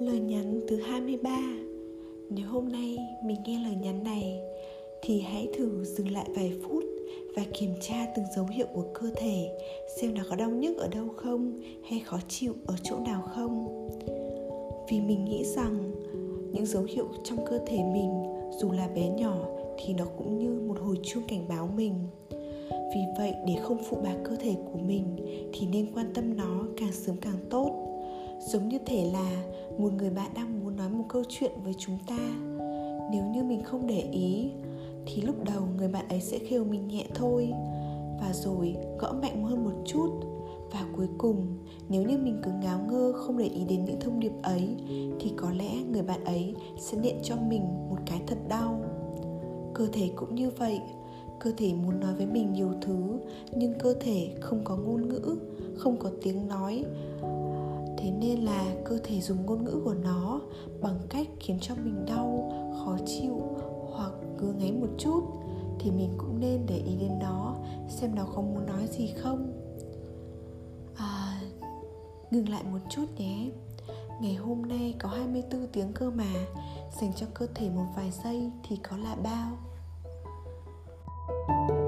lời nhắn thứ 23 Nếu hôm nay mình nghe lời nhắn này, Thì hãy thử dừng lại vài phút Và kiểm tra từng dấu hiệu của cơ thể Xem nó có đau nhức ở đâu không Hay khó chịu ở chỗ nào không. Vì mình nghĩ rằng Những dấu hiệu trong cơ thể mình Dù là bé nhỏ Thì nó cũng như một hồi chuông cảnh báo mình. Vì vậy, để không phụ bạc cơ thể của mình thì nên quan tâm nó càng sớm càng tốt giống như thể là một người bạn đang muốn nói một câu chuyện với chúng ta. Nếu như mình không để ý, thì lúc đầu người bạn ấy sẽ khêu mình nhẹ thôi. Và rồi, gõ mạnh hơn một chút. Và cuối cùng, nếu như mình cứ ngáo ngơ không để ý đến những thông điệp ấy, thì có lẽ người bạn ấy sẽ điện cho mình một cái thật đau. Cơ thể cũng như vậy. Cơ thể muốn nói với mình nhiều thứ, nhưng cơ thể không có ngôn ngữ, không có tiếng nói thế nên là cơ thể dùng ngôn ngữ của nó bằng cách khiến cho mình đau khó chịu hoặc cứ ngáy một chút. Thì mình cũng nên để ý đến nó xem nó có muốn nói gì không. À, ngừng lại một chút nhé. Ngày hôm nay có 24 tiếng cơ mà Dành cho cơ thể một vài giây thì có là bao? thank you